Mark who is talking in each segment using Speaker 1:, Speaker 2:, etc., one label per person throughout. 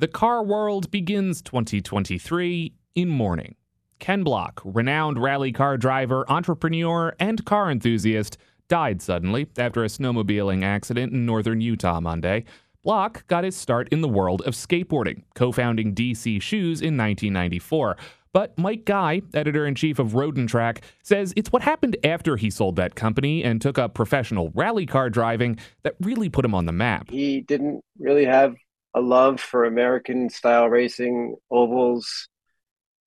Speaker 1: The car world begins 2023 in mourning. Ken Block, renowned rally car driver, entrepreneur, and car enthusiast, died suddenly after a snowmobiling accident in northern Utah Monday. Block got his start in the world of skateboarding, co founding DC Shoes in 1994. But Mike Guy, editor in chief of Road and Track, says it's what happened after he sold that company and took up professional rally car driving that really put him on the map.
Speaker 2: He didn't really have a love for American style racing, ovals,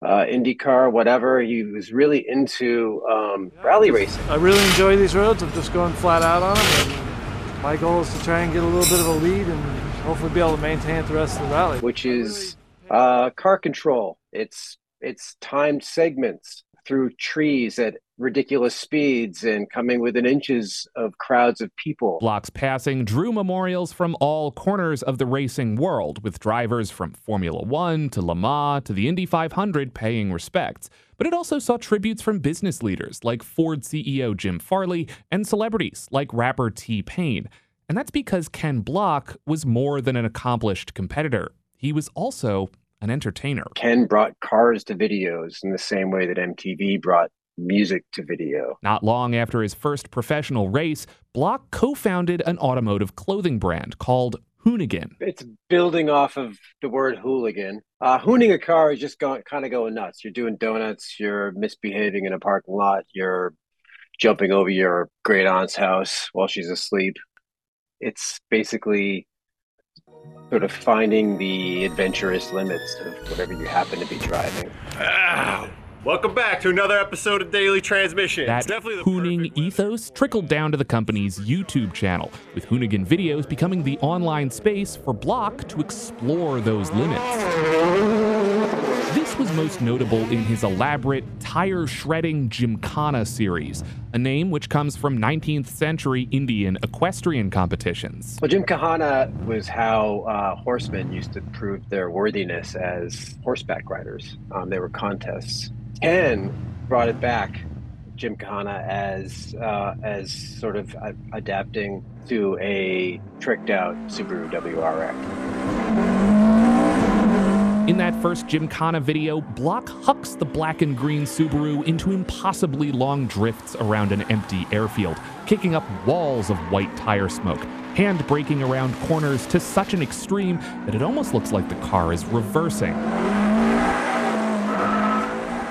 Speaker 2: uh, IndyCar, whatever. He was really into um, rally racing.
Speaker 3: I really enjoy these roads. I'm just going flat out on them. And my goal is to try and get a little bit of a lead and hopefully be able to maintain it the rest of the rally.
Speaker 2: Which is uh, car control. It's it's timed segments through trees at ridiculous speeds and coming within inches of crowds of people.
Speaker 1: Block's passing drew memorials from all corners of the racing world, with drivers from Formula One to Le Mans to the Indy 500 paying respects. But it also saw tributes from business leaders like Ford CEO Jim Farley and celebrities like rapper T Pain. And that's because Ken Block was more than an accomplished competitor. He was also an entertainer.
Speaker 2: Ken brought cars to videos in the same way that MTV brought music to video.
Speaker 1: Not long after his first professional race, Block co founded an automotive clothing brand called Hoonigan.
Speaker 2: It's building off of the word hooligan. Uh, hooning a car is just going, kind of going nuts. You're doing donuts, you're misbehaving in a parking lot, you're jumping over your great aunt's house while she's asleep. It's basically sort of finding the adventurous limits of whatever you happen to be driving.
Speaker 4: Ow. Welcome back to another episode of Daily Transmission.
Speaker 1: That definitely hooning ethos trickled down to the company's YouTube channel, with Hoonigan videos becoming the online space for Block to explore those limits. Was most notable in his elaborate tire shredding Gymkhana series, a name which comes from 19th century Indian equestrian competitions.
Speaker 2: Well, Gymkhana was how uh, horsemen used to prove their worthiness as horseback riders. Um, were contests. Ken brought it back, Gymkhana, as uh, as sort of adapting to a tricked out Subaru WRX.
Speaker 1: In that first Gymkhana video, Block hucks the black and green Subaru into impossibly long drifts around an empty airfield, kicking up walls of white tire smoke, hand braking around corners to such an extreme that it almost looks like the car is reversing.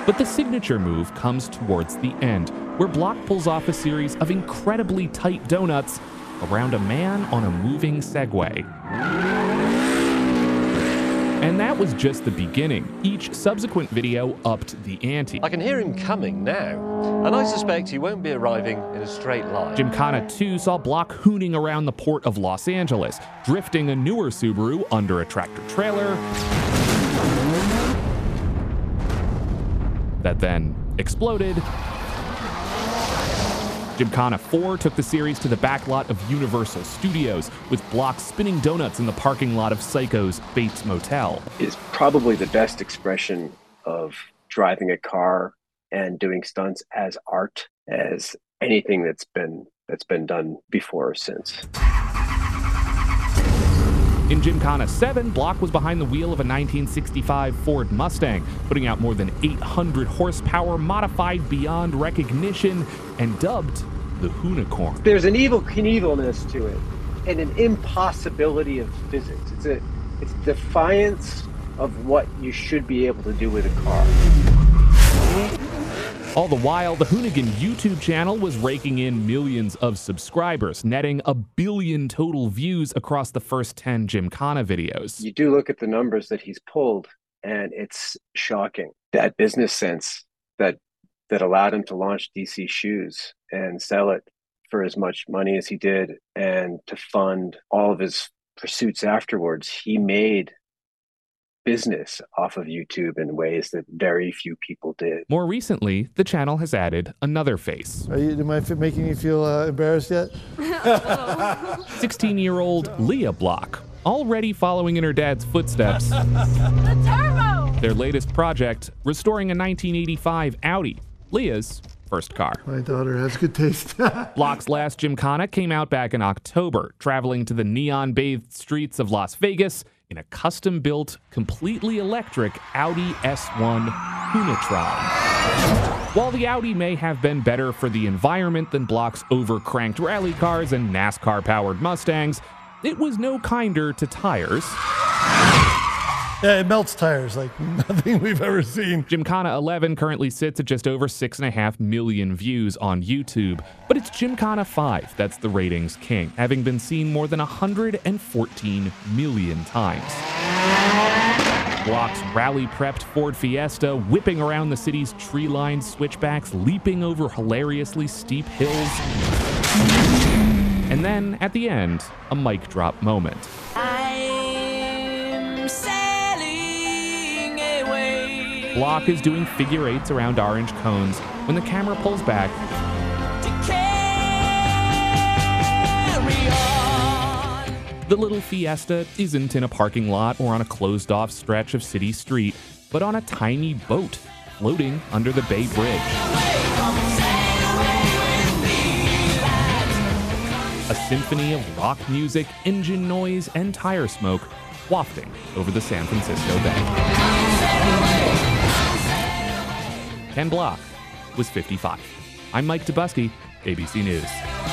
Speaker 1: But the signature move comes towards the end, where Block pulls off a series of incredibly tight donuts around a man on a moving Segway. And that was just the beginning. Each subsequent video upped the ante.
Speaker 5: I can hear him coming now, and I suspect he won't be arriving in a straight line.
Speaker 1: Gymkhana 2 saw Block hooning around the port of Los Angeles, drifting a newer Subaru under a tractor trailer that then exploded Gymkhana 4 took the series to the backlot of Universal Studios, with blocks spinning donuts in the parking lot of Psycho's Bates Motel.
Speaker 2: Is probably the best expression of driving a car and doing stunts as art as anything that's been that's been done before or since.
Speaker 1: In Gymkhana 7, Block was behind the wheel of a 1965 Ford Mustang, putting out more than 800 horsepower, modified beyond recognition, and dubbed the Hoonicorn.
Speaker 2: There's an Evel Knievelness to it, and an impossibility of physics. It's a it's defiance of what you should be able to do with a car.
Speaker 1: All the while, the Hoonigan YouTube channel was raking in millions of subscribers, netting a billion total views across the first 10 Gymkhana videos.
Speaker 2: You do look at the numbers that he's pulled, and it's shocking. That business sense that that allowed him to launch DC Shoes and sell it for as much money as he did and to fund all of his pursuits afterwards. He made business off of YouTube in ways that very few people did.
Speaker 1: More recently, the channel has added another face.
Speaker 3: Are you, am I making you feel uh, embarrassed yet?
Speaker 1: 16 year old Leah Block, already following in her dad's footsteps.
Speaker 6: the turbo!
Speaker 1: Their latest project, restoring a 1985 Audi. Leah's first car.
Speaker 3: My daughter has good taste.
Speaker 1: Block's last Gymkhana came out back in October, traveling to the neon bathed streets of Las Vegas in a custom built, completely electric Audi S1 Hoonitron. While the Audi may have been better for the environment than Block's overcranked rally cars and NASCAR powered Mustangs, it was no kinder to tires.
Speaker 7: Yeah, it melts tires like nothing we've ever seen.
Speaker 1: Gymkhana 11 currently sits at just over 6.5 million views on YouTube, but it's Gymkhana 5 that's the ratings king, having been seen more than 114 million times. Block's rally prepped Ford Fiesta whipping around the city's tree lined switchbacks, leaping over hilariously steep hills. And then, at the end, a mic drop moment. Block is doing figure eights around orange cones when the camera pulls back
Speaker 6: to carry on.
Speaker 1: The little Fiesta isn't in a parking lot or on a closed off stretch of city street, but on a tiny boat floating under the Bay Bridge. A symphony of rock music, engine noise, and tire smoke wafting over the San Francisco Bay. Ken Block was 55. I'm Mike Dobuski, ABC News.